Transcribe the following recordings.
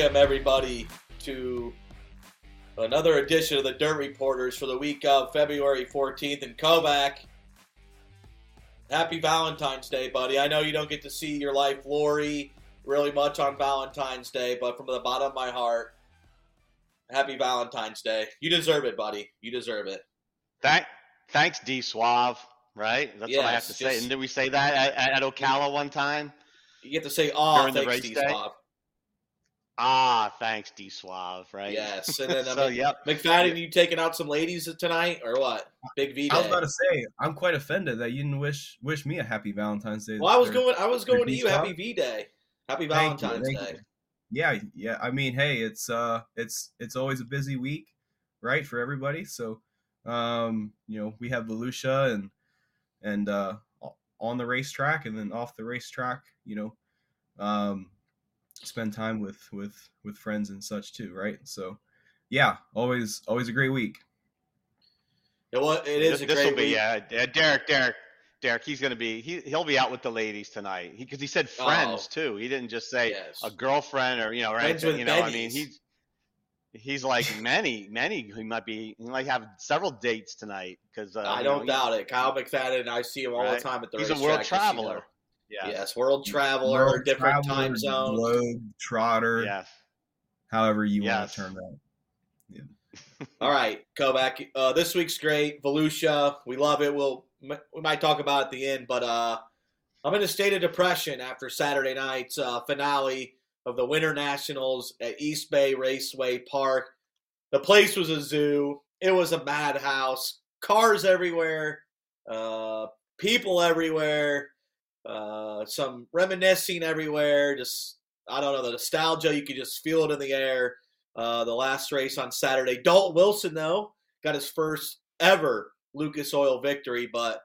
welcome everybody to another edition of the Dirt Reporters for the week of February 14th in Kovac. Happy Valentine's Day, buddy. I know you don't get to see your life, Lori, really much on Valentine's Day, but from the bottom of my heart, happy Valentine's Day. You deserve it, buddy. You deserve it. Thank, thanks, D Suave. Right? That's what I have to Yes, say. And did we say that at, at Ocala one time? You get to say, "Oh, thanks, D day? Swab." Ah, thanks, D Suave. Right? Yes, and then I so mean, yep. McFadden, you taking out some ladies tonight or what? Big V I was day. about to say, I'm quite offended that you didn't wish wish me a happy Valentine's Day. Well, I was going. I was going to Big you. Happy V Day. Happy Thank you, Valentine's thank Day. you. Yeah, yeah. I mean, hey, it's uh, it's it's always a busy week, right, for everybody. So, um, you know, we have Volusia and and uh, on the racetrack, and then off the racetrack, you know, um, spend time with with with friends and such too, right? So, yeah, always always a great week. Yeah, wa- it is This, a this will great be week. yeah, yeah. Derek, Derek, Derek. He's gonna be he he'll be out with the ladies tonight. Because he said friends Oh. too. He didn't just say Yes. a girlfriend or you know or Friends anything. with You know, I mean he's he's like many many. He might be he might have several dates tonight because uh, I don't know, doubt it. Kyle McFadden, I see him all Right. the time at the He's a world just, you know. traveler. Yeah. Yes, world traveler, World different traveler, time zones. globe trotter, Yes. however you want to term that. All right, Kovac. Uh, this week's great. Volusia, we love it. We'll we might talk about it at the end, but uh, I'm in a state of depression after Saturday night's uh, finale of the Winter Nationals at East Bay Raceway Park. The place was a zoo. It was a madhouse. Cars everywhere. Uh, people everywhere. Uh, some reminiscing everywhere. Just I don't know the nostalgia. You could just feel it in the air. Uh, the last race on Saturday. Dalton Wilson, though, got his first ever Lucas Oil victory, but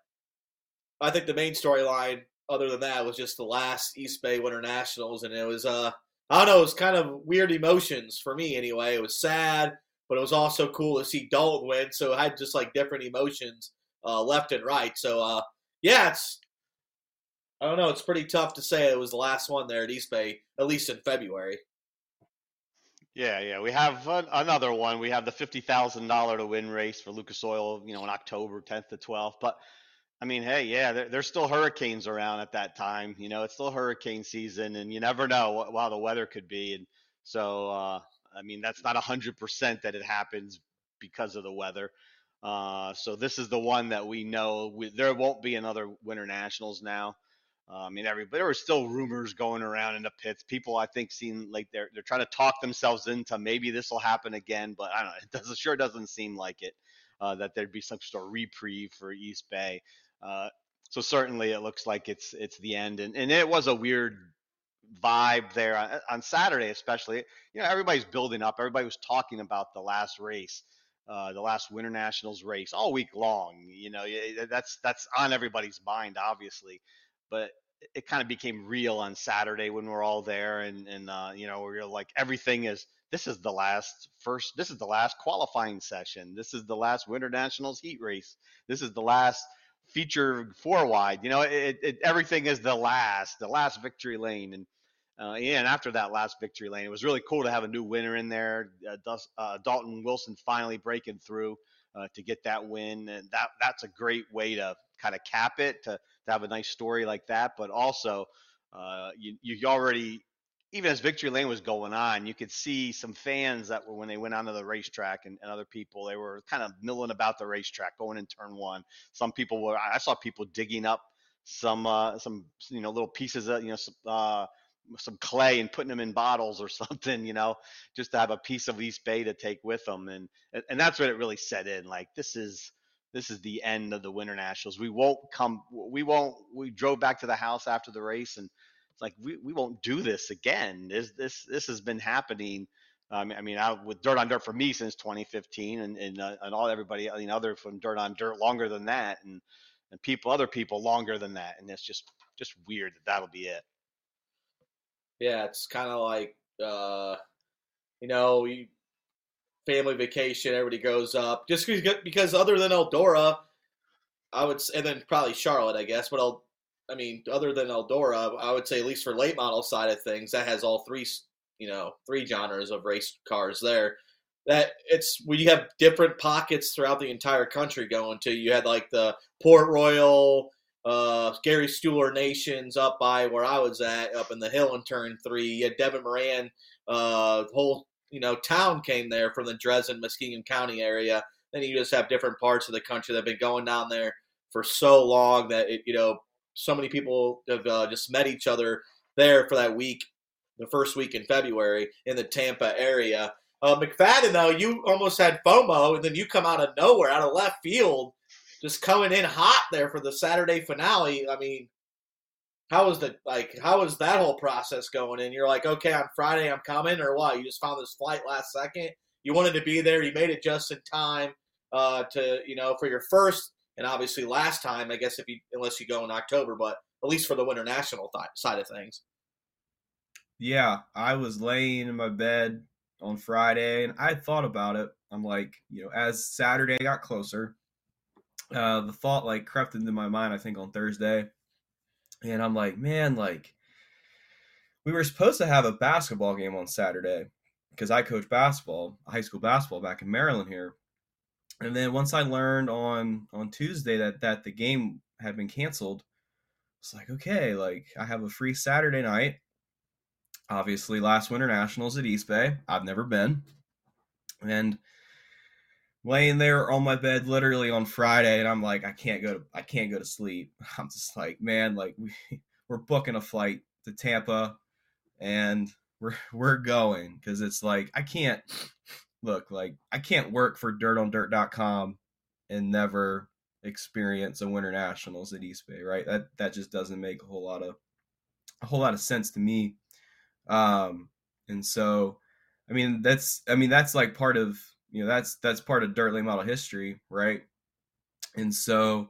I think the main storyline, other than that, was just the last East Bay Winter Nationals, and it was, uh, I don't know, it was kind of weird emotions for me anyway. It was sad, but it was also cool to see Dalton win, so it had just like different emotions uh, left and right. So, uh, yeah, it's, I don't know, it's pretty tough to say it was the last one there at East Bay, at least in February. Yeah, yeah. We have an, another one. We have the fifty thousand dollar to win race for Lucas Oil, you know, in October tenth to twelfth. But I mean, hey, yeah, there, there's still hurricanes around at that time. You know, it's still hurricane season, and you never know what the weather could be. And so, uh, I mean, that's not hundred percent that it happens because of the weather. Uh, so this is the one that we know we, there won't be another Winter Nationals now. Uh, I mean, every but there were still rumors going around in the pits. People, I think, seem like they're they're trying to talk themselves into maybe this will happen again. But I don't know. It doesn't sure doesn't seem like it uh, that there'd be some sort of reprieve for East Bay. Uh, so certainly, it looks like it's it's the end. And and it was a weird vibe there on, on Saturday, especially. You know, everybody's building up. Everybody was talking about the last race. Uh, the last Winter Nationals race all week long. You know, that's that's on everybody's mind, obviously but it kind of became real on Saturday when we're all there, and and uh, you know we're like everything is. This is the last first. This is the last qualifying session. This is the last Winter Nationals heat race. This is the last feature four wide. You know, it, it everything is the last, the last victory lane, and uh, yeah, and after that last victory lane, it was really cool to have a new winner in there. Uh, uh, Dalton Wilson finally breaking through uh, to get that win, and that that's a great way to kind of cap it to to have a nice story like that. But also, uh, you you already even as victory lane was going on, you could see some fans that were when they went onto the racetrack and, and other people they were kind of milling about the racetrack going in turn one. Some people were I saw people digging up some uh, some you know little pieces of you know some, uh, some clay and putting them in bottles or something, you know, just to have a piece of East Bay to take with them. And and- that's what it really set in. Like this is this is the end of the Winter Nationals. We won't come. We won't. We drove back to the house after the race, and it's like we, we won't do this again. This this this has been happening. Um, I mean, I, with dirt on dirt for me since 2015, and and, uh, and all everybody, I mean, other from dirt on dirt longer than that, and and people, other people longer than that, and it's just just weird that that'll be it. Yeah, it's kind of like, uh, you know, you, family vacation, everybody goes up. Just because, other than Eldora, I would, and then probably Charlotte, I guess. But El, I mean, other than Eldora, I would say at least for late model side of things, that has all three you know three genres of race cars there. That it's we have different pockets throughout the entire country going to. You had like the Port Royal, uh, Gary Stuhler Nations up by where I was at, up in the hill in turn three. You had Devin Moran, uh, whole you know town came there from the Dresden Muskingum County area. Then you just have different parts of the country that have been going down there for so long that it, you know so many people have uh, just met each other there for that week, the first week in February in the Tampa area. Uh, McFadden, though, you almost had FOMO, and then you come out of nowhere, out of left field, just coming in hot there for the Saturday finale. I mean, how was the like? How was that whole process going? And you're like, okay, on Friday I'm coming, or what? You just found this flight last second. You wanted to be there. You made it just in time uh, to you know for your first and obviously last time. I guess if you unless you go in October, but at least for the Winter National th- side of things. Yeah, I was laying in my bed on Friday and I thought about it. I'm like, you know, as Saturday got closer, uh, the thought like crept into my mind, I think on Thursday. And I'm like, man, like, we were supposed to have a basketball game on Saturday because I coach basketball, high school basketball back in Maryland here. And then once I learned on on Tuesday that that the game had been canceled, it's like, okay, like I have a free Saturday night. Obviously, last Winter Nationals at East Bay. I've never been. And laying there on my bed literally on Friday and I'm like I can't go to I can't go to sleep. I'm just like, man, like we we're booking a flight to Tampa and we're we're going cuz it's like I can't look, like I can't work for dirtondirt.com and never experience a winter nationals at East Bay, right? That that just doesn't make a whole lot of a whole lot of sense to me. Um and so I mean that's I mean that's like part of you know that's that's part of dirt model history right? And so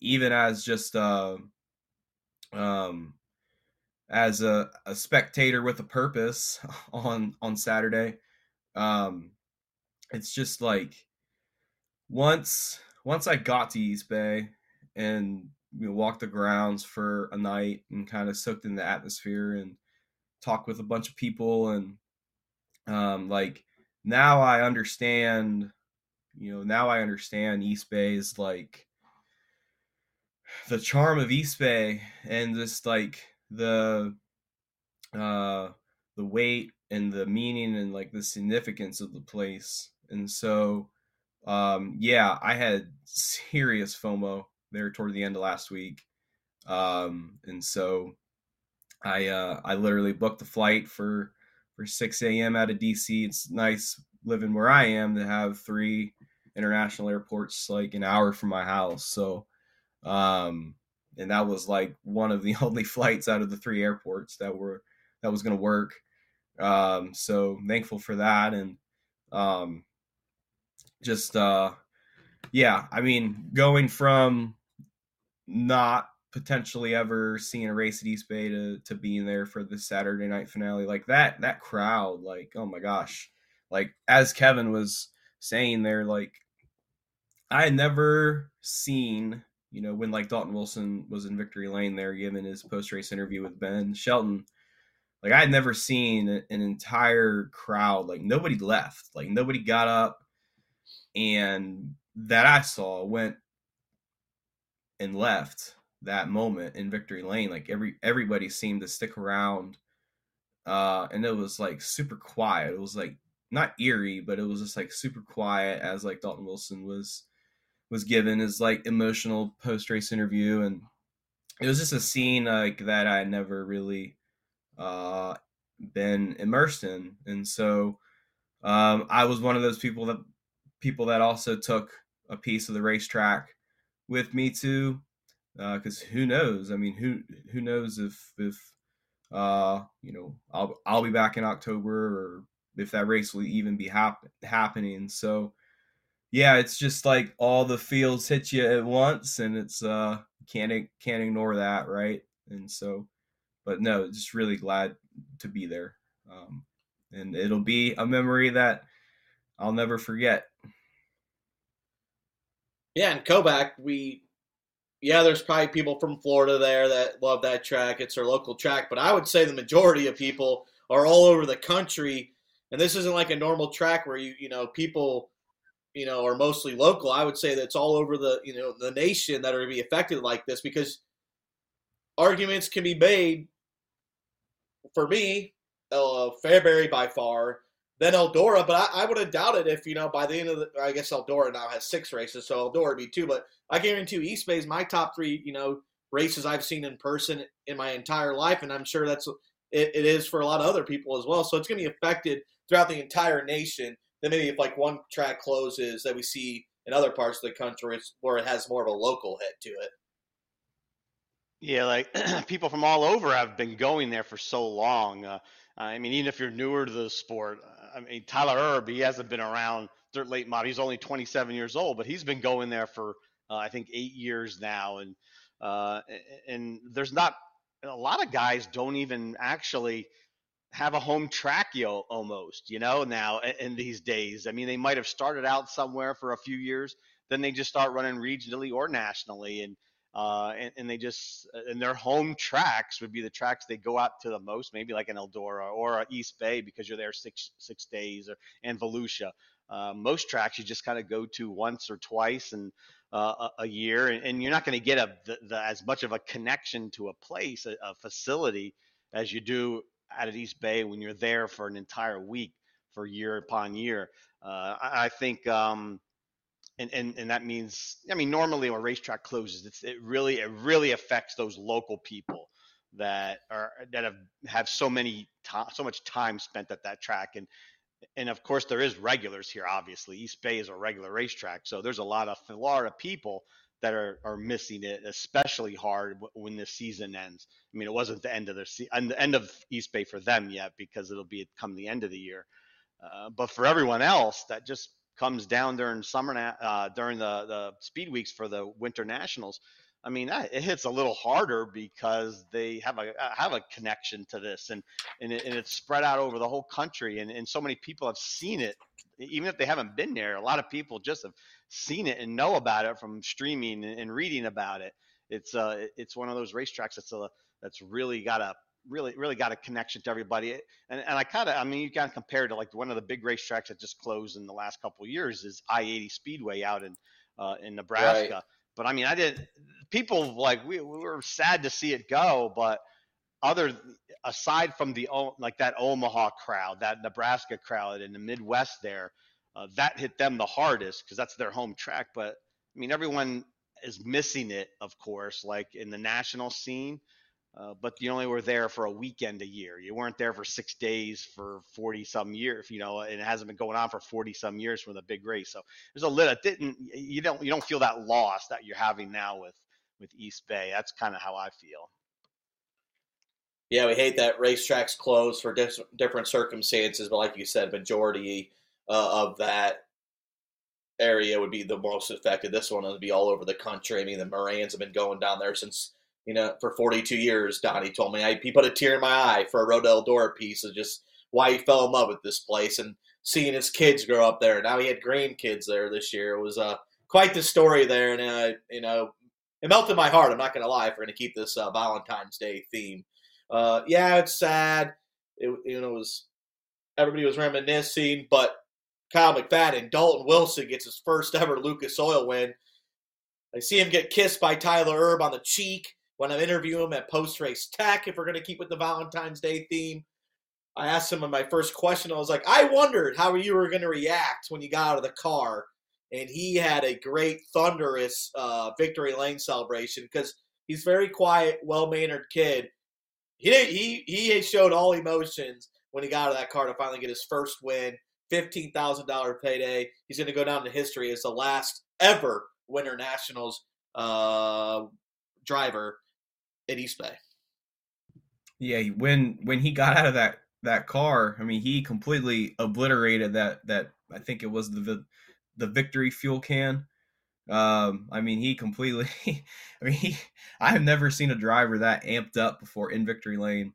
even as just uh, um as a, a spectator with a purpose on on saturday um it's just like once once i got to east bay and you know, walked the grounds for a night and kind of soaked in the atmosphere and talked with a bunch of people and um like now I understand, you know, now I understand East Bay's like the charm of East Bay and just like the uh the weight and the meaning and like the significance of the place. And so um yeah, I had serious FOMO there toward the end of last week. Um and so I uh I literally booked a flight for for 6 a.m. out of DC. It's nice living where I am to have three international airports like an hour from my house. So, um, and that was like one of the only flights out of the three airports that were that was going to work. Um, so thankful for that, and um, just uh, yeah, I mean, going from not potentially ever seeing a race at East Bay to to being there for the Saturday night finale. Like that that crowd, like oh my gosh. Like as Kevin was saying there, like I had never seen, you know, when like Dalton Wilson was in Victory Lane there giving his post race interview with Ben Shelton. Like I had never seen an entire crowd, like nobody left, like nobody got up and that I saw went and left that moment in victory lane like every everybody seemed to stick around uh and it was like super quiet. It was like not eerie but it was just like super quiet as like dalton wilson was was given his like emotional post race interview and it was just a scene like that i never really uh been immersed in and so um i was one of those people that people that also took a piece of the racetrack with me to because uh, who knows? I mean, who who knows if if uh, you know I'll I'll be back in October or if that race will even be hap- happening. So yeah, it's just like all the fields hit you at once, and it's uh can't can't ignore that, right? And so, but no, just really glad to be there, um, and it'll be a memory that I'll never forget. Yeah, and Kovac, we yeah, there's probably people from Florida there that love that track. It's their local track, but I would say the majority of people are all over the country. And this isn't like a normal track where you you know people you know are mostly local. I would say that it's all over the you know the nation that are to be affected like this because arguments can be made for me, uh, Fairbury by far, then Eldora. But I, I would have doubted if you know by the end of the. I guess Eldora now has six races, so Eldora would be two. But I guarantee you, East Bay is my top three. You know races I've seen in person in my entire life, and I'm sure that's it, it is for a lot of other people as well. So it's going to be affected throughout the entire nation. Then maybe if like one track closes that we see in other parts of the country where it has more of a local hit to it. Yeah, like people from all over have been going there for so long. Uh, I mean, even if you're newer to the sport, I mean, Tyler Erb, he hasn't been around dirt late model. He's only 27 years old, but he's been going there for uh, I think eight years now, and uh, and there's not a lot of guys don't even actually have a home track yo almost you know now in these days. I mean they might have started out somewhere for a few years then they just start running regionally or nationally. And uh, and, and, they just and their home tracks would be the tracks they go out to the most maybe like an eldora or east bay because you're there six six days or and volusia uh, most tracks you just kind of go to once or twice and uh, a, year, and, and, you're not going to get a the, the, as much of a connection to a place, a, a, facility, as you do out at East Bay when you're there for an entire week for year upon year. Uh, I, I, think, um, and, and and that means, I mean, normally when a racetrack closes, it's it really it really affects those local people that are that have have so many to, so much time spent at that track. And and of course there is regulars here obviously. East bay is a regular racetrack so there's a lot of florida people that are, are missing it especially hard when the season ends. I mean it wasn't the end of the se- the end of east bay for them yet because it'll be come the end of the year. Uh, but for everyone else that just comes down during summer uh, during the the speed weeks for the winter nationals I mean, it hits a little harder because they have a uh, have a connection to this, and and, it, and it's spread out over the whole country, and, and so many people have seen it, even if they haven't been there. A lot of people just have seen it and know about it from streaming and, reading about it. It's uh, it's one of those racetracks that's a that's really got a really really got a connection to everybody, and and I kind of I mean you kind of compare it to like one of the big racetracks that just closed in the last couple of years is I-80 Speedway out in uh, in Nebraska. Right but I mean, I didn't. People like we, we were sad to see it go, but other aside from the like that Omaha crowd, that Nebraska crowd in the Midwest there, uh, that hit them the hardest because that's their home track. But I mean, everyone is missing it, of course, like in the national scene. Uh, but you only were there for a weekend a year. You weren't there for six days for 40 some years, you know, and it hasn't been going on for 40 some years from the big race. So there's a little, didn't, you don't, you don't feel that loss that you're having now with, with East Bay. That's kind of how I feel. Yeah, we hate that racetracks close for different circumstances, but like you said, majority uh, of that area would be the most affected. This one would be all over the country. I mean, the Morans have been going down there since you know, for 42 years, Donnie told me. I, he put a tear in my eye for a Road Eldora piece of just why he fell in love with this place and seeing his kids grow up there. Now he had grandkids there this year. It was uh, quite the story there. And, uh, you know, it melted my heart. I'm not going to lie if we're going to keep this uh, Valentine's Day theme. Uh, yeah, it's sad. It, you know, it was everybody was reminiscing, but Kyle McFadden, Dalton Wilson gets his first ever Lucas Oil win. I see him get kissed by Tyler Erb on the cheek when I'm interviewing him at Post Race Tech, if we're going to keep with the Valentine's Day theme, I asked him in my first question, I was like, I wondered how you were going to react when you got out of the car. And he had a great, thunderous uh, victory lane celebration because he's very quiet, well mannered kid. He, he, he showed all emotions when he got out of that car to finally get his first win, $15,000 payday. He's going to go down to history as the last ever Winter Nationals uh, driver at East Bay. Yeah, when when he got out of that that car, I mean, he completely obliterated that that I think it was the the victory fuel can. Um, I mean, he completely. I mean, he, I have never seen a driver that amped up before in victory lane.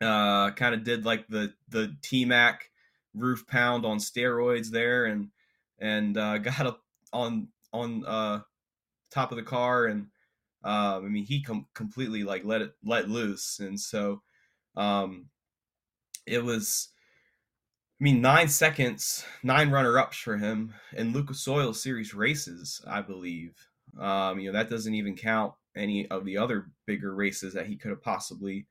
Uh, kind of did like the the T Mac roof pound on steroids there, and and uh, got up on on uh, top of the car and um, I mean, he com- completely like let it let loose, and so um, it was I mean, nine seconds, nine runner ups for him in Lucas Oil Series races, I believe. Um, you know, that doesn't even count any of the other bigger races that he could have possibly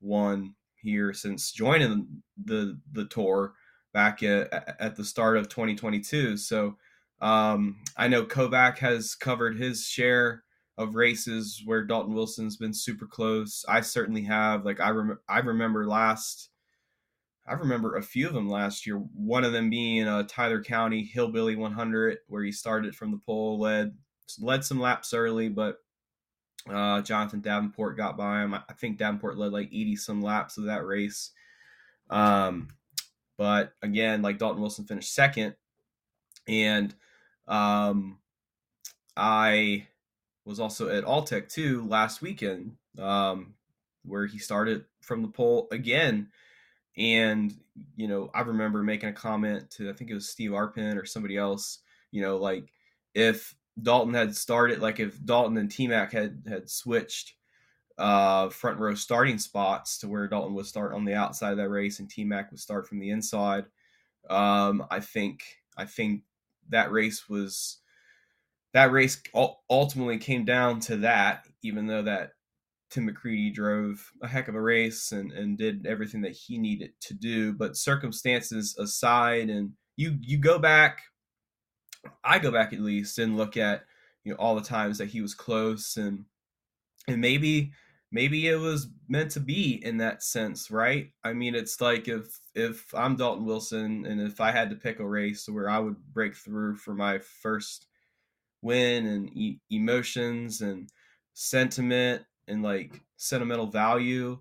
won here since joining the the tour back at, at the start of 2022. So um, I know Kovac has covered his share of races where Dalton Wilson's been super close. I certainly have. Like I rem- I remember last I remember a few of them last year. One of them being a Tyler County Hillbilly 100, where he started from the pole, led led some laps early, but uh, Jonathan Davenport got by him. I think Davenport led like 80 some laps of that race. Um, but again, like Dalton Wilson finished second, and um, I was also at Alltech too last weekend, um, where he started from the pole again and, you know, I remember making a comment to, I think it was Steve Arpin or somebody else, you know, like if Dalton had started, like if Dalton and T Mac had, had switched uh, front row starting spots to where Dalton would start on the outside of that race and T Mac would start from the inside. Um, I think, I think that race was, that race ultimately came down to that, even though that Tim McCreadie drove a heck of a race and, and did everything that he needed to do. But circumstances aside, and you you go back, I go back at least and look at you know all the times that he was close and and maybe maybe it was meant to be in that sense, right? I mean, it's like if if I'm Dalton Wilson and if I had to pick a race where I would break through for my first win and e- emotions and sentiment and like sentimental value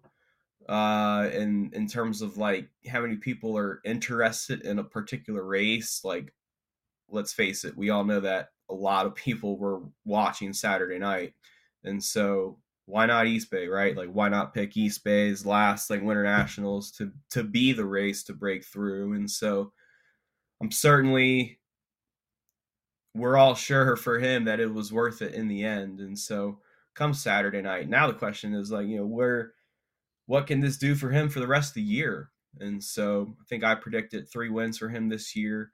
uh in in terms of like how many people are interested in a particular race like let's face it we all know that a lot of people were watching saturday night. And so why not east bay right? Like why not pick east bay's last like winter nationals to to be the race to break through? And so i'm certainly we're all sure for him that it was worth it in the end and so come Saturday night. Now the question is like, you know, where what can this do for him for the rest of the year? And so I think I predicted three wins for him this year.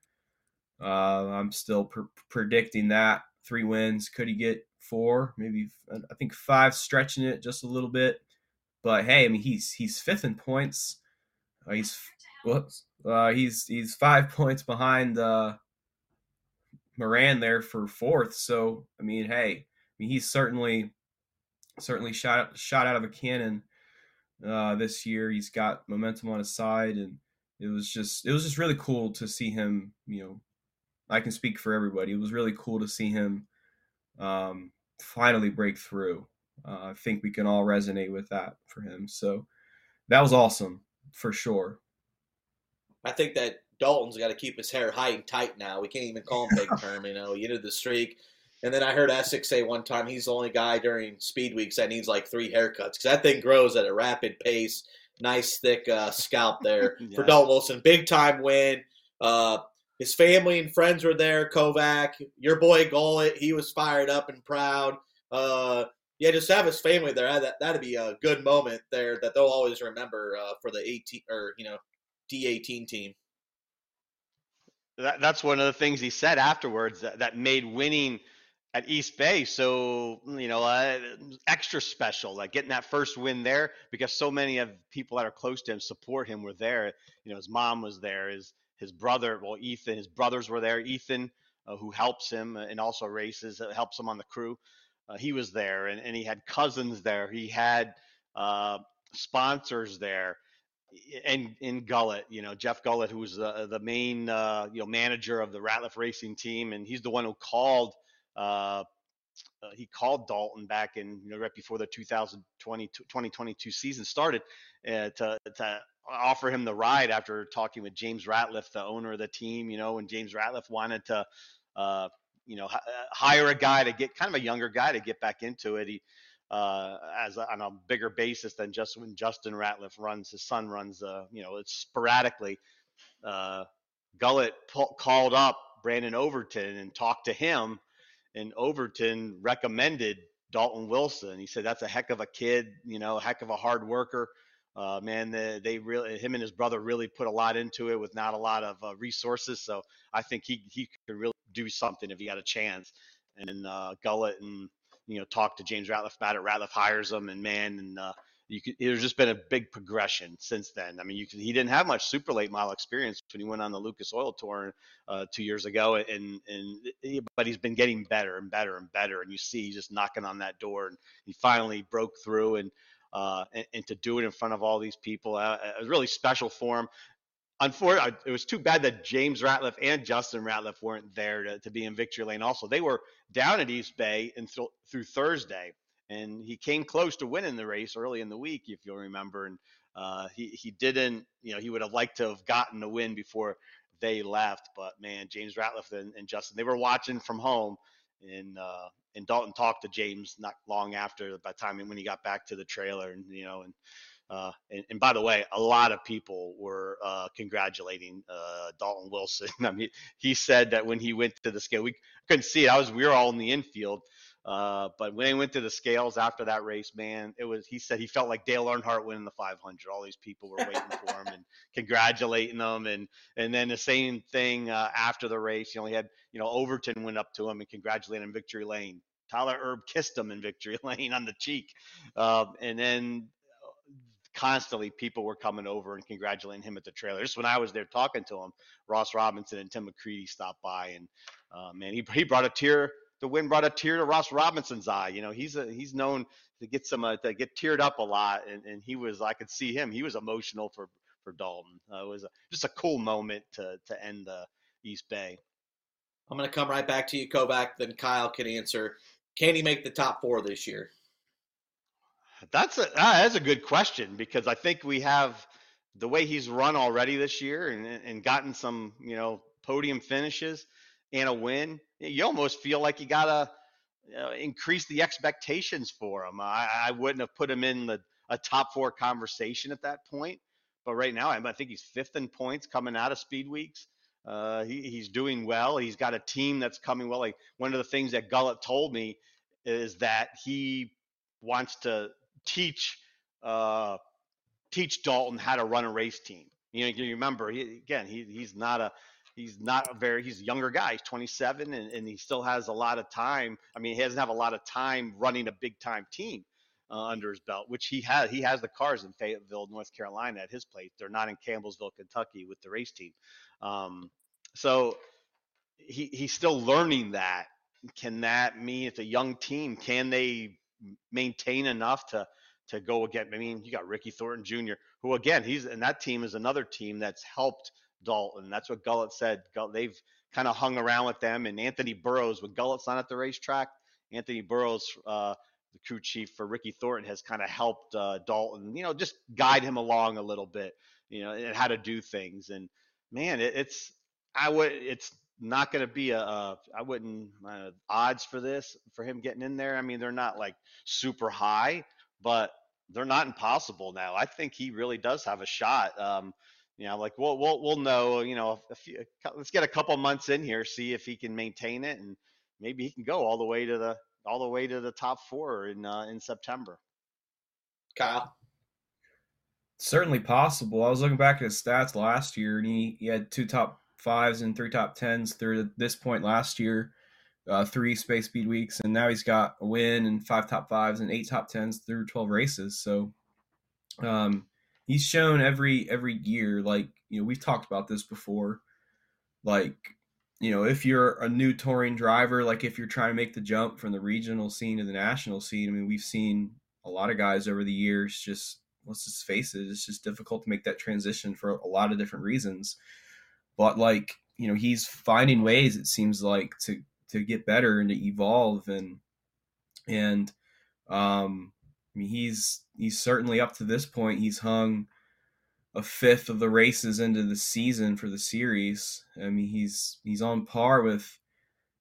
Uh, I'm still pr- predicting that three wins. Could he get four? Maybe I think five, stretching it just a little bit. But hey, I mean he's he's fifth in points. Uh, he's whoops. Uh, he's he's five points behind uh, Moran there for fourth. So I mean, hey, I mean he's certainly certainly shot shot out of a cannon uh, this year. He's got momentum on his side, and it was just it was just really cool to see him. You know, I can speak for everybody. It was really cool to see him um, finally break through. Uh, I think we can all resonate with that for him. So that was awesome for sure. I think that Dalton's got to keep his hair high and tight now. We can't even call him big term. You know, he ended the streak. And then I heard Essex say one time he's the only guy during speed weeks that needs like three haircuts because that thing grows at a rapid pace. Nice thick uh, scalp there yeah. for Dalton Wilson. Big time win. Uh, his family and friends were there. Kovac, your boy Gullet, he was fired up and proud. Uh, yeah, just have his family there. That that'd be a good moment there that they'll always remember uh, for the 18 or you know D18 team. That, that's one of the things he said afterwards that, that made winning – at East Bay. So, you know, uh, extra special, like getting that first win there because so many of people that are close to him support him were there. You know, his mom was there, his his brother, well, Ethan, his brothers were there. Ethan, uh, who helps him and also races, uh, helps him on the crew. Uh, he was there, and, and he had cousins there. He had uh, sponsors there. And in Gullet, you know Jeff Gullet, who was the the main uh, you know manager of the Ratliff Racing team, and he's the one who called uh, uh, he called Dalton back in you know right before the 2020 2022 season started uh, to to offer him the ride after talking with James Ratliff, the owner of the team. You know, and James Ratliff wanted to uh, you know h- uh, hire a guy to get kind of a younger guy to get back into it. He uh, as a, on a bigger basis than just when Justin Ratliff runs. His son runs, uh, you know, it's sporadically. Uh, Gullet po- called up Brandon Overton and talked to him and Overton recommended Dalton Wilson. He said that's a heck of a kid, you know, heck of a hard worker. uh, man, they, they, really, him and his brother really put a lot into it with not a lot of uh, resources. So I think he he could really do something if he got a chance. And uh, Gullett and you know talk to James Ratliff about it. Ratliff hires him, and man, and uh, you could, there's just been a big progression since then. I mean, you could, he didn't have much super late model experience when he went on the Lucas Oil Tour uh, two years ago, and and he, but he's been getting better and better and better. And you see, he's just knocking on that door, and he finally broke through and uh, and, and, to do it in front of all these people. Uh, it was really special for him. Unfortunately, it was too bad that James Ratliff and Justin Ratliff weren't there to, to be in victory lane. Also, they were down at East Bay until through Thursday, and he came close to winning the race early in the week, if you'll remember. And uh, he he didn't, you know, he would have liked to have gotten a win before they left. But man, James Ratliff and, and Justin, they were watching from home, and uh, and Dalton talked to James not long after by the time when he got back to the trailer and you know and uh, and, and, by the way, a lot of people were uh, congratulating uh, Dalton Wilson. I mean, he said that when he went to the scale, we couldn't see it. I was we were all in the infield, uh, but when he went to the scales after that race, man, it was. He said he felt like Dale Earnhardt winning the 500. All these people were waiting for him and congratulating him, and and then the same thing uh, after the race. You know, he had you know Overton went up to him and congratulated him in victory lane. Tyler Erb kissed him in victory lane on the cheek, um, and then constantly people were coming over and congratulating him at the trailer. Just when I was there talking to him, Ross Robinson and Tim McCreadie stopped by, and uh, man, he he brought a tear. The win brought a tear to Ross Robinson's eye. You know, he's a he's known to get some uh, to get teared up a lot, and, and he was I could see him. He was emotional for for Dalton. Uh, it was a, just a cool moment to to end the East Bay. I'm going to come right back to you, Kovac. Then Kyle can answer. Can he make the top four this year? That's a ah, that's a good question because I think we have the way he's run already this year and and gotten some you know podium finishes and a win. You almost feel like you gotta you know, increase the expectations for him. I, I wouldn't have put him in the a top four conversation at that point, but right now I think he's fifth in points coming out of Speed Weeks. Uh, he, he's doing well. He's got a team that's coming well. Like one of the things that Gullett told me is that he wants to teach uh, teach Dalton how to run a race team. You know, you remember he, again, he, he's not a he's not a very he's a younger guy. He's 27 and, and he still has a lot of time. I mean, he doesn't have a lot of time running a big time team uh, under his belt, which he has. He has the cars in Fayetteville, North Carolina, at his place. They're not in Campbellsville, Kentucky, with the race team. Um, so he he's still learning that. Can that mean it's a young team? Can they maintain enough to to go again. I mean, you got Ricky Thornton Jr., who again, he's and that team is another team that's helped Dalton. That's what Gullett said. They've kind of hung around with them. And Anthony Burrows, when Gullett's not at the racetrack, Anthony Burrows, uh, the crew chief for Ricky Thornton, has kind of helped uh, Dalton, you know, just guide him along a little bit, you know, and how to do things. And man, it, it's I would it's not going to be a, a I wouldn't uh, odds for this for him getting in there. I mean, they're not like super high, but they're not impossible now. I think he really does have a shot. Um, you know, like we'll we'll we'll know. You know, few, let's get a couple months in here, see if he can maintain it, and maybe he can go all the way to the all the way to the top four in uh, in September. Kyle, certainly possible. I was looking back at his stats last year, and he, he had two top fives and three top tens through this point last year uh, three space speed weeks, and now he's got a win and five top fives and eight top tens through twelve races. So um, he's shown every every year, like you know, we've talked about this before. Like you know, if you're a new touring driver, like if you're trying to make the jump from the regional scene to the national scene, I mean, we've seen a lot of guys over the years just let's just face it, it's just difficult to make that transition for a lot of different reasons. But like, you know, he's finding ways, it seems like, to to get better and to evolve and and um I mean he's he's certainly up to this point he's hung a fifth of the races into the season for the series. I mean he's he's on par with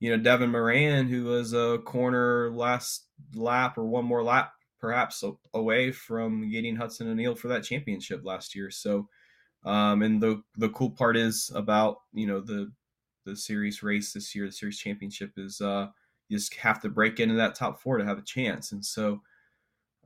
you know Devin Moran who was a corner last lap or one more lap perhaps away from getting Hudson O'Neal for that championship last year. So um, and the the cool part is about you know the the series race this year, the series championship is uh, you just have to break into that top four to have a chance. And so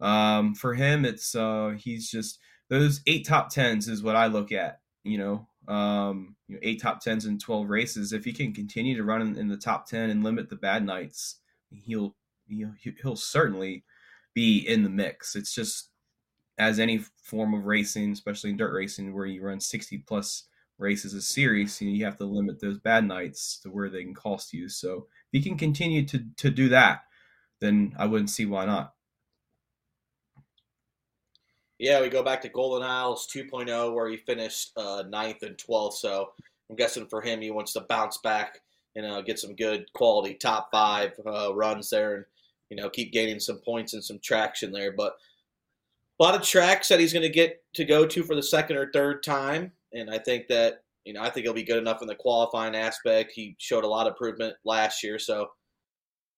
um, for him, it's uh, he's just those eight top tens is what I look at. You know, um, you know, eight top tens in twelve races. If he can continue to run in, in the top ten and limit the bad nights, he'll he'll he'll certainly be in the mix. It's just as any form of racing, especially in dirt racing, where you run sixty plus races a series, you, know, you have to limit those bad nights to where they can cost you. So if he can continue to to do that, then I wouldn't see why not. Yeah, we go back to Golden Isles 2.0, where he finished uh, ninth and 12th. So I'm guessing for him, he wants to bounce back and uh, get some good quality top five uh, runs there, and you know keep gaining some points and some traction there. But a lot of tracks that he's going to get to go to for the second or third time, and I think that you know I think he'll be good enough in the qualifying aspect. He showed a lot of improvement last year, so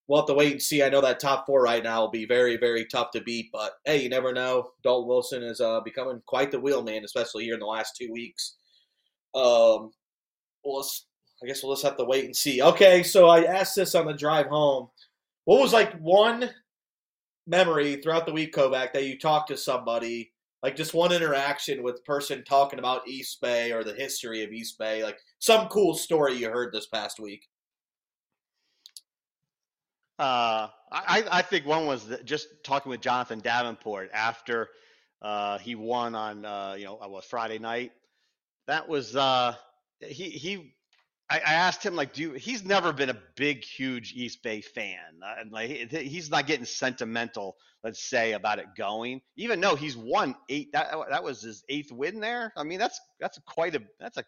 we'll have to wait and see. I know that top four right now will be very, very tough to beat, but hey, you never know. Dalton Wilson is uh, becoming quite the wheelman, especially here in the last two weeks. Um, well, I guess we'll just have to wait and see. Okay, so I asked this on the drive home. What was like one memory throughout the week, Kovac, that you talked to somebody, like just one interaction with the person talking about East Bay or the history of East Bay, like some cool story you heard this past week? Uh, I, I think one was just talking with Jonathan Davenport after uh, he won on uh, you know what Friday night. That was uh, he he. I, I asked him like, do you, he's never been a big, huge East Bay fan, uh, and like he's not getting sentimental, let's say, about it going. Even though he's won eight, that that was his eighth win there. I mean, that's that's quite a that's a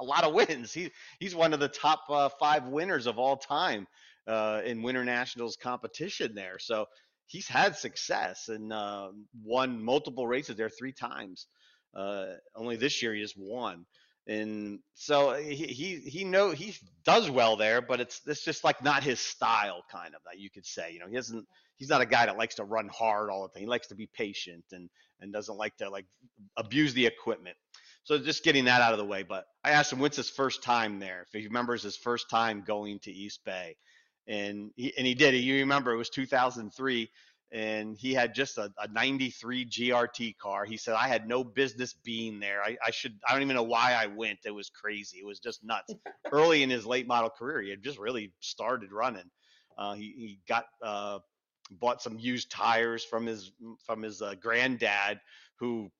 a lot of wins. He he's one of the top uh, five winners of all time uh, in Winter Nationals competition there. So he's had success and uh, won multiple races there three times. Uh, only this year he just won. And so uh, he, he he know he does well there, but it's it's just like not his style, kind of that you could say. You know, he doesn't he's not a guy that likes to run hard all the time. He likes to be patient and and doesn't like to like abuse the equipment. So just getting that out of the way. But I asked him when's his first time there. If he remembers his first time going to East Bay, and he, and he did. You remember it was 2003, and he had just a, a 93 GRT car. He said I had no business being there. I, I should. I don't even know why I went. It was crazy. It was just nuts. Early in his late model career, he had just really started running. Uh, he, he got uh, bought some used tires from his from his uh, granddad who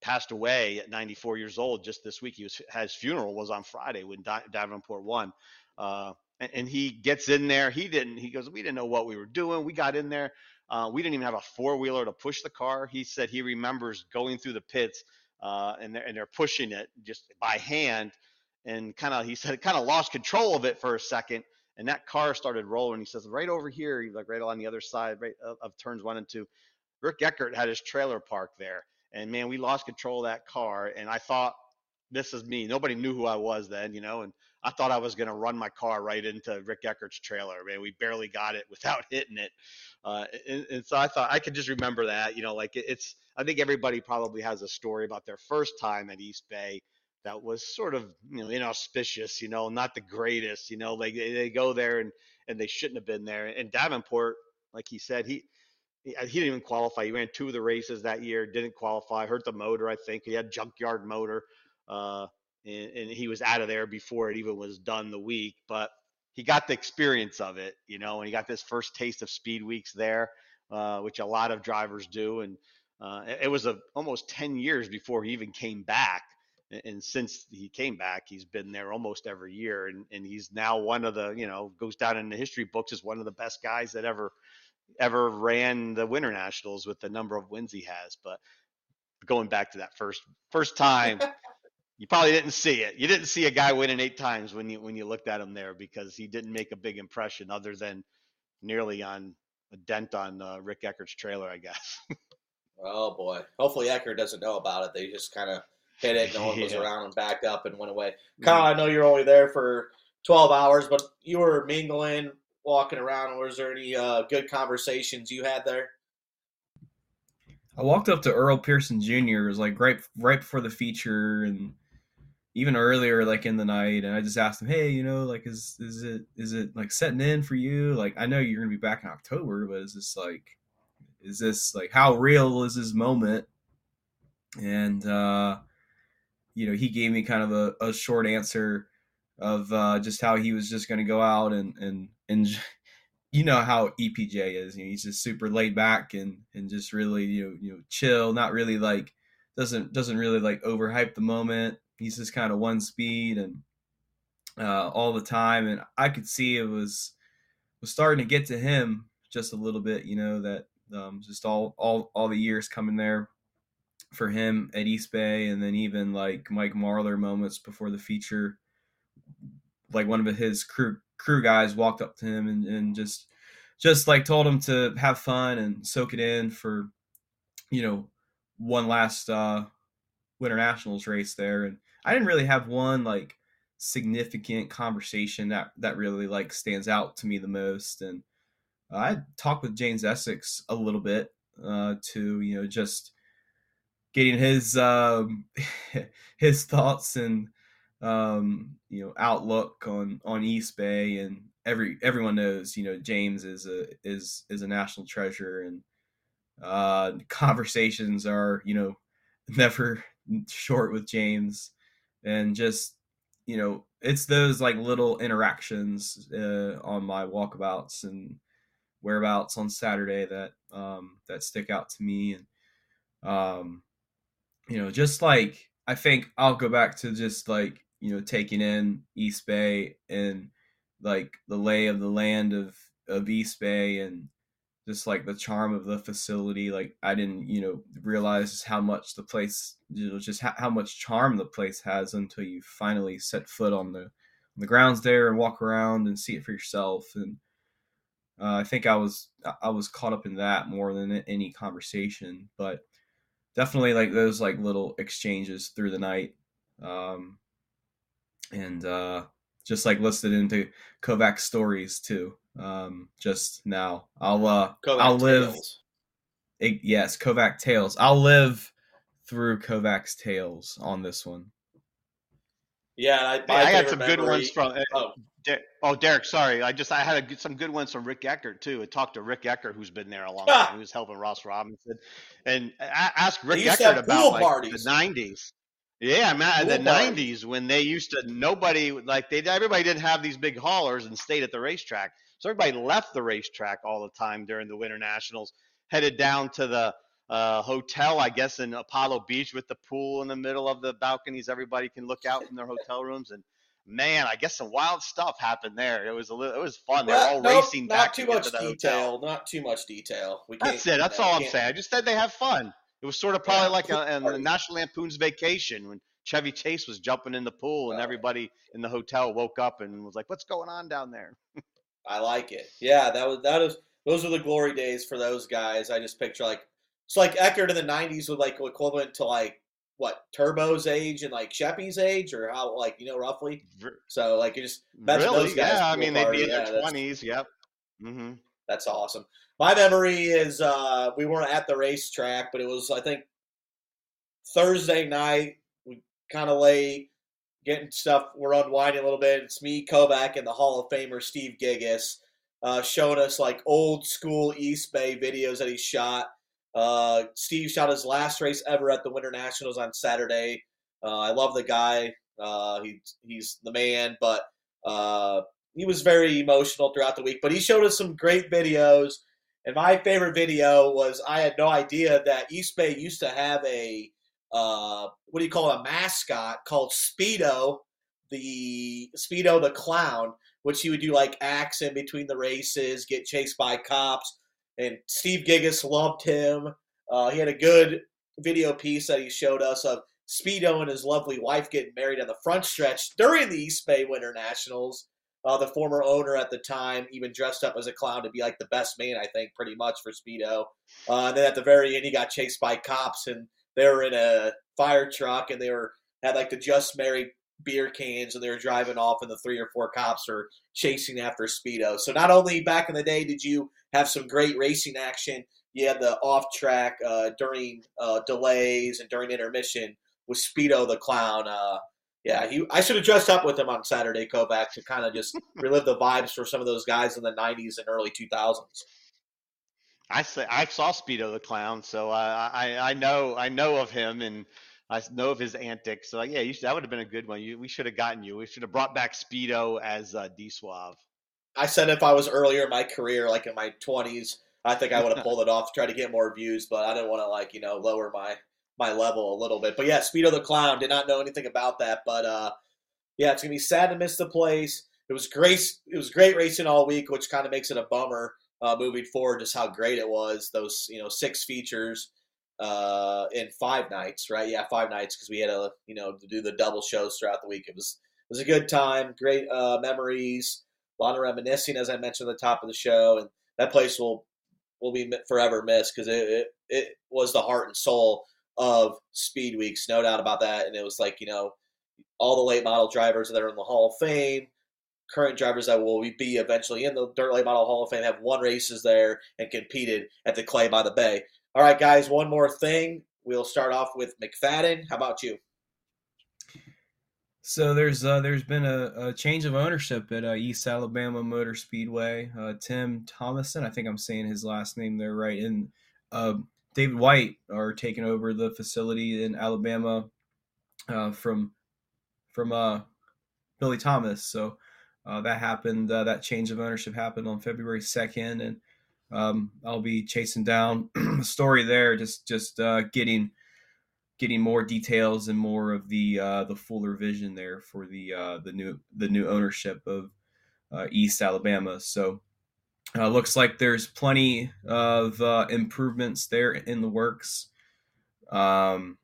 passed away at 94 years old just this week. He was his funeral was on Friday when Davenport won. Uh, and, and, he gets in there. He didn't. He goes, we didn't know what we were doing. We got in there. Uh, we didn't even have a four wheeler to push the car. He said he remembers going through the pits uh, and they're and they're pushing it just by hand, and kind of he said kind of lost control of it for a second, and that car started rolling. He says right over here, like right on the other side, right of, of turns one and two. Rick Eckert had his trailer parked there, and man, we lost control of that car. And I thought, this is me. Nobody knew who I was then, you know, and I thought I was going to run my car right into Rick Eckert's trailer. Man, we barely got it without hitting it. Uh, and, and, so I thought I could just remember that, you know, like it's, I think everybody probably has a story about their first time at East Bay that was sort of, you know, inauspicious, you know, not the greatest, you know, like they, they go there and, and they shouldn't have been there. And Davenport, like he said, he, he, he didn't even qualify. He ran two of the races that year, didn't qualify, hurt the motor, I think. He had junkyard motor. Uh, and, and he was out of there before it even was done the week. But he got the experience of it, you know, and he got this first taste of speed weeks there, uh, which a lot of drivers do. And uh, it was a, almost 10 years before he even came back. And since he came back, he's been there almost every year. And, and he's now one of the, you know, goes down in the history books as one of the best guys that ever, ever ran the Winter Nationals with the number of wins he has. But going back to that first, first time, you probably didn't see it. You didn't see a guy winning eight times when you when you looked at him there because he didn't make a big impression other than nearly on a dent on uh, Rick Eckert's trailer, I guess. oh boy! Hopefully Eckert doesn't know about it. They just kind of hit it. No one was around and backed up and went away. Kyle, I know you're only there for 12 hours, but you were mingling, walking around. Was there any uh, good conversations you had there? I walked up to Earl Pearson Jr. It was like right right before the feature and even earlier like in the night and i just asked him hey you know like is is it is it like setting in for you like i know you're gonna be back in october but is this like is this like how real is this moment and uh, you know he gave me kind of a, a short answer of uh, just how he was just to go out and and and you know how EPJ is. You know, he's just super laid back and and just really you know you know chill, not really like doesn't doesn't really like overhype the moment. He's just kind of one speed and uh, all the time, and I could see it was was starting to get to him just a little bit. You know that um, just all all all the years coming there for him at East Bay, and then even like Mike Marlar moments before the feature, like one of his crew crew guys walked up to him and, and just just like told him to have fun and soak it in for you know one last uh winter nationals race there and i didn't really have one like significant conversation that that really like stands out to me the most and i talked with james essex a little bit uh to you know just getting his um his thoughts and um you know outlook on on east bay and every everyone knows you know james is a is is a national treasure and uh conversations are you know never short with james and just you know it's those like little interactions uh, on my walkabouts and whereabouts on saturday that um that stick out to me. And um you know just like i think i'll go back to just like you know taking in east bay and like the lay of the land of of East Bay and just like the charm of the facility. Like I didn't, you know, realize how much the place, you know, just how, how much charm the place has until you finally set foot on the on the grounds there and walk around and see it for yourself. And uh, I think I was I was caught up in that more than any conversation, but definitely like those like little exchanges through the night. Um, and uh, just like listed into Kovac stories too. Um, just now, I'll uh, Kovac I'll live. It, yes, Kovac tales. I'll live through Kovac's tales on this one. Yeah, I, I got some memory, good ones from. Uh, oh. De- oh, Derek, sorry. I just I had a, some good ones from Rick Eckert too. I talked to Rick Eckert, who's been there a long time. He was helping Ross Robinson, and I asked Rick Eckert about like, the '90s. Yeah, I man, the '90s when they used to nobody like they everybody didn't have these big haulers and stayed at the racetrack, so everybody left the racetrack all the time during the Winter Nationals, headed down to the uh, hotel, I guess, in Apollo Beach with the pool in the middle of the balconies. Everybody can look out from their hotel rooms, and man, I guess some wild stuff happened there. It was a little, it was fun. They're all nope, racing not back. Not too much to detail. Hotel. Not too much detail. We that's it. That's all I'm saying. I just said they have fun. It was sort of probably like a, a, a National Lampoon's Vacation when Chevy Chase was jumping in the pool, and everybody in the hotel woke up and was like, "What's going on down there?" I like it. Yeah, that was that was those are the glory days for those guys. I just picture like it's like Eckert in the '90s was like equivalent to like what Turbo's age and like Sheppy's age, or how like you know roughly. So like you just really, those guys yeah. I mean, they'd be in yeah, their twenties. Yep. Mm-hmm. That's awesome. My memory is uh, we weren't at the racetrack, but it was I think Thursday night We kind of late, getting stuff. We're unwinding a little bit. It's me, Kovac, and the Hall of Famer Steve Gigas, uh, showing us like old school East Bay videos that he shot. Uh, Steve shot his last race ever at the Winter Nationals on Saturday. Uh, I love the guy. Uh, he, he's the man, but uh, he was very emotional throughout the week. But he showed us some great videos. And my favorite video was I had no idea that East Bay used to have a uh, what do you call it, a mascot called Speedo, the Speedo the clown, which he would do like acts in between the races, get chased by cops. And Steve Gigas loved him. Uh, he had a good video piece that he showed us of Speedo and his lovely wife getting married on the front stretch during the East Bay Winter Nationals. Uh, the former owner at the time even dressed up as a clown to be like the best man, I think, pretty much for Speedo. Uh, and then at the very end, he got chased by cops, and they were in a fire truck and they were had like the just married beer cans and they were driving off and the three or four cops were chasing after speedo so not only back in the day did you have some great racing action you had the off track uh, during uh, delays and during intermission with speedo the clown uh, yeah he, i should have dressed up with him on saturday kovac to kind of just relive the vibes for some of those guys in the 90s and early 2000s I say I saw Speedo the clown, so I I, I know I know of him and I know of his antics. So yeah, should, that would have been a good one. You, we should have gotten you. We should have brought back Speedo as uh, D Suave. I said if I was earlier in my career, like in my twenties, I think I would have pulled it off to try to get more views, but I didn't want to like you know lower my my level a little bit. But yeah, Speedo the clown did not know anything about that, but uh, yeah, it's gonna be sad to miss the place. It was great. It was great racing all week, which kind of makes it a bummer uh, moving forward. Just how great it was. Those you know six features uh, in five nights, right? Yeah, five nights because we had to you know to do the double shows throughout the week. It was it was a good time, great uh, memories, a lot of reminiscing, as I mentioned at the top of the show, and that place will will be forever missed because it, it it was the heart and soul of Speed Weeks, no doubt about that. And it was like you know all the late model drivers that are in the Hall of Fame, current drivers that will be eventually in the Dirt Late Model Hall of Fame have won races there and competed at the Clay by the Bay. All right, guys, one more thing. We'll start off with McFadden. How about you? So there's uh, there's been a, a, change of ownership at uh, East Alabama Motor Speedway. Uh, Tim Thomason, I think I'm saying his last name there right, and uh, David White are taking over the facility in Alabama uh, from from uh, Billy Thomas. So uh, that happened. Uh, that change of ownership happened on February second, and um, I'll be chasing down the story there. Just just uh, getting getting more details and more of the uh, the fuller vision there for the uh, the new the new ownership of uh, East Alabama. So. Looks like there's plenty of improvements there in the works. Um,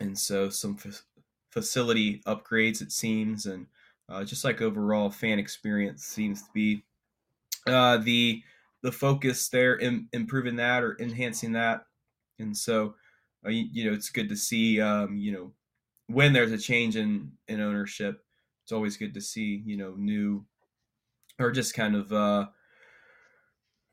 and so some f- facility upgrades, it seems, and uh, just like overall fan experience seems to be uh, the the focus there in improving that or enhancing that and so uh, you, you, know it's good to see um, you know when there's a change in in ownership it's always good to see you know new or just kind of uh,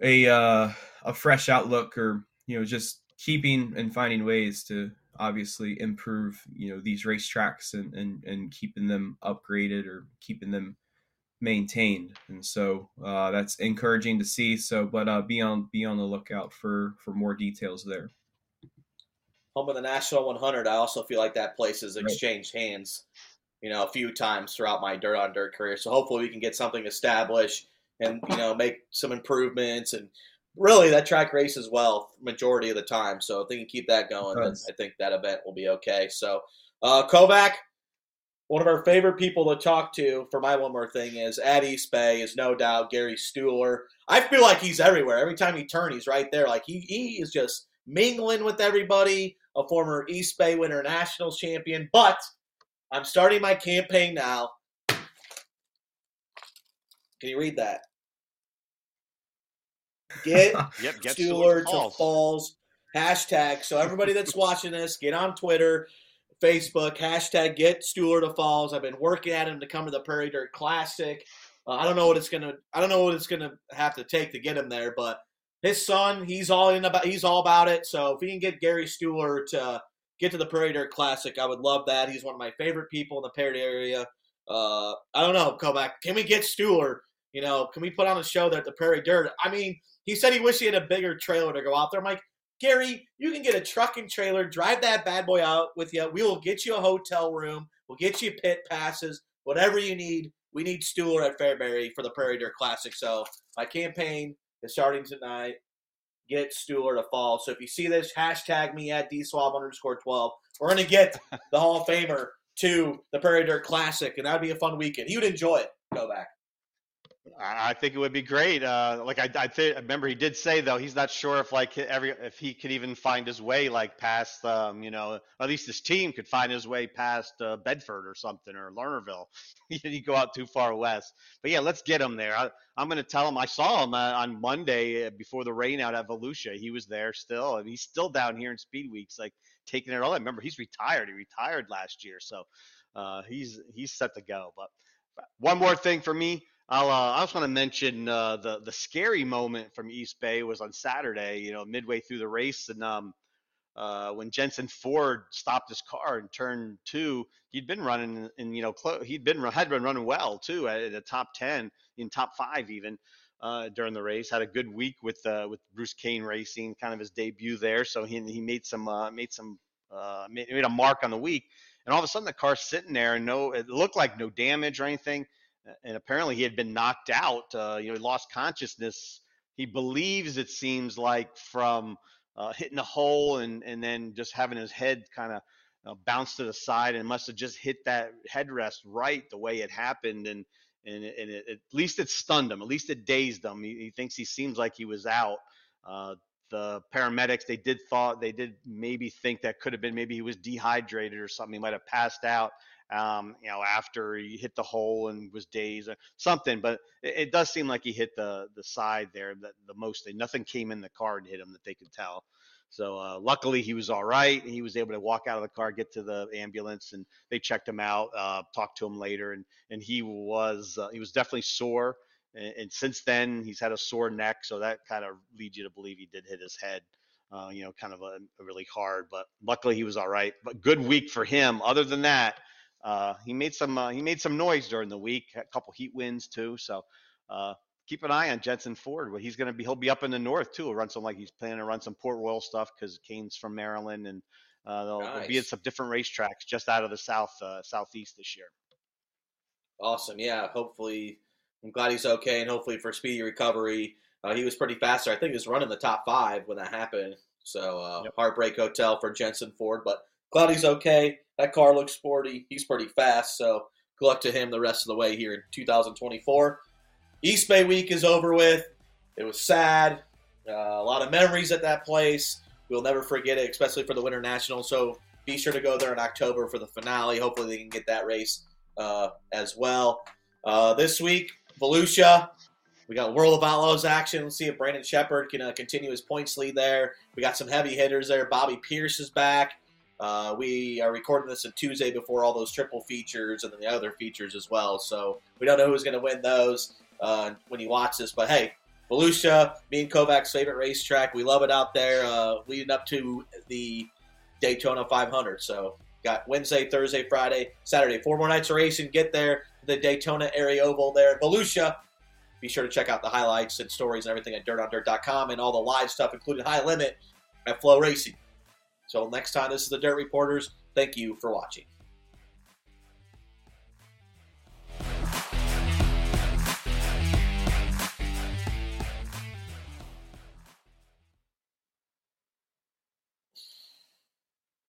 a uh, a fresh outlook or you know just keeping and finding ways to obviously improve you know these racetracks and, and and keeping them upgraded or keeping them maintained. And so uh, that's encouraging to see. So but uh, be on be on the lookout for for more details there. Home of the national 100 i also feel like that place has exchanged right. hands you know a few times throughout my dirt on dirt career. So hopefully we can get something established and you know make some improvements and really that track races well majority of the time. So if they can keep that going, then I think that event will be okay. So uh, Kovac, one of our favorite people to talk to for my one more thing is at East Bay is no doubt Gary Stuhler. I feel like he's everywhere. Every time he turns, he's right there. Like he, he is just mingling with everybody. A former East Bay Winter Nationals champion. But I'm starting my campaign now. Can you read that? Get, yep, get Stuhler to falls. falls. Hashtag. So everybody that's watching this, get on Twitter, Facebook. Hashtag get Stuhler to Falls. I've been working at him to come to the Prairie Dirt Classic. Uh, I don't know what it's gonna. I don't know what it's gonna have to take to get him there, but his son, he's all in about. He's all about it. So if we can get Gary Stuhler to get to the Prairie Dirt Classic, I would love that. He's one of my favorite people in the Prairie area. Uh, I don't know, Kovac. Can we get Stuhler? You know, can we put on a show there at the Prairie Dirt? I mean, he said he wished he had a bigger trailer to go out there. I'm like, Gary, you can get a truck and trailer, drive that bad boy out with you. We will get you a hotel room. We'll get you pit passes, whatever you need. We need Stuhler at Fairbury for the Prairie Dirt Classic. So my campaign is starting tonight. Get Stuhler to fall. So if you see this, hashtag me at dswab underscore 12. We're going to get the Hall of Famer to the Prairie Dirt Classic, and that would be a fun weekend. He would enjoy it. Go back. I think it would be great. Uh, like I, I, th- I remember he did say though he's not sure if like every if he could even find his way like past um, you know at least his team could find his way past uh, Bedford or something or Lernerville. didn't go out too far west. But yeah, let's get him there. I, am going to tell him I saw him uh, on Monday uh, before the rain out at Volusia. He was there still, and he's still down here in Speed Weeks, like taking it all. I remember he's retired. He retired last year, so uh, he's he's set to go. But one more thing for me. I'll, uh, I just want to mention uh, the the scary moment from East Bay was on Saturday. You know, midway through the race, and um, uh, when Jensen Ford stopped his car in turn two, he'd been running, and you know, clo- he'd been had been running well too at, at the top ten, in top five even. uh, during the race. Had a good week with uh, with Bruce Kane Racing, kind of his debut there. So he he made some uh, made some uh, made, made a mark on the week. And all of a sudden, the car's sitting there, and no, it looked like no damage or anything. And apparently, he had been knocked out. Uh, you know, he lost consciousness. He believes it seems like from uh, hitting a hole and and then just having his head kind of uh, bounce to the side and must have just hit that headrest right the way it happened and and, it, and it, at least it stunned him at least it dazed him he, he thinks he seems like he was out uh, the paramedics they did thought they did maybe think that could have been maybe he was dehydrated or something he might have passed out um, you know after he hit the hole and was dazed or something but it, it does seem like he hit the the side there the, the most nothing came in the car and hit him that they could tell so uh, luckily he was all right. He was able to walk out of the car, get to the ambulance, and they checked him out, uh, talked to him later, and and he was uh, he was definitely sore. And, and, since then he's had a sore neck, so that kind of leads you to believe he did hit his head. Uh, you know, kind of a, a, really hard, but luckily he was all right. But good week for him. Other than that, uh, he made some uh, he made some noise during the week. A couple heat wins too. So keep an eye on Jensen Ford. He's going to be he'll be up in the north too. He'll run some like he's planning to run some Port Royal stuff because Kane's from Maryland, and uh, they'll, nice. they'll, be at some different racetracks just out of the south uh, southeast this year. Awesome, yeah. Hopefully, I'm glad he's okay, and hopefully for speedy recovery. Uh, he was pretty fast there. I think he was running the top five when that happened. So uh, yep. heartbreak hotel for Jensen Ford, but glad he's okay. That car looks sporty. He's pretty fast, so good luck to him the rest of the way here in 2024. East Bay week is over with. It was sad. Uh, a lot of memories at that place. We'll never forget it, especially for the Winter National. So be sure to go there in October for the finale. Hopefully, they can get that race uh, as well. Uh, this week, Volusia. We got World of Outlaws action. Let's see if Brandon Sheppard can uh, continue his points lead there. We got some heavy hitters there. Bobby Pierce is back. Uh, we are recording this on Tuesday before all those triple features and then the other features as well. So we don't know who's going to win those uh, when you watch this. But hey, Volusia, me and Kovac's favorite racetrack. We love it out there, uh, leading up to the Daytona 500. So got Wednesday, Thursday, Friday, Saturday, four more nights of racing. Get there, the Daytona area oval there in Volusia. Be sure to check out the highlights and stories and everything at dirtondirt.com and all the live stuff, including High Limit at FloRacing. So next time, this is the Dirt Reporters. Thank you for watching.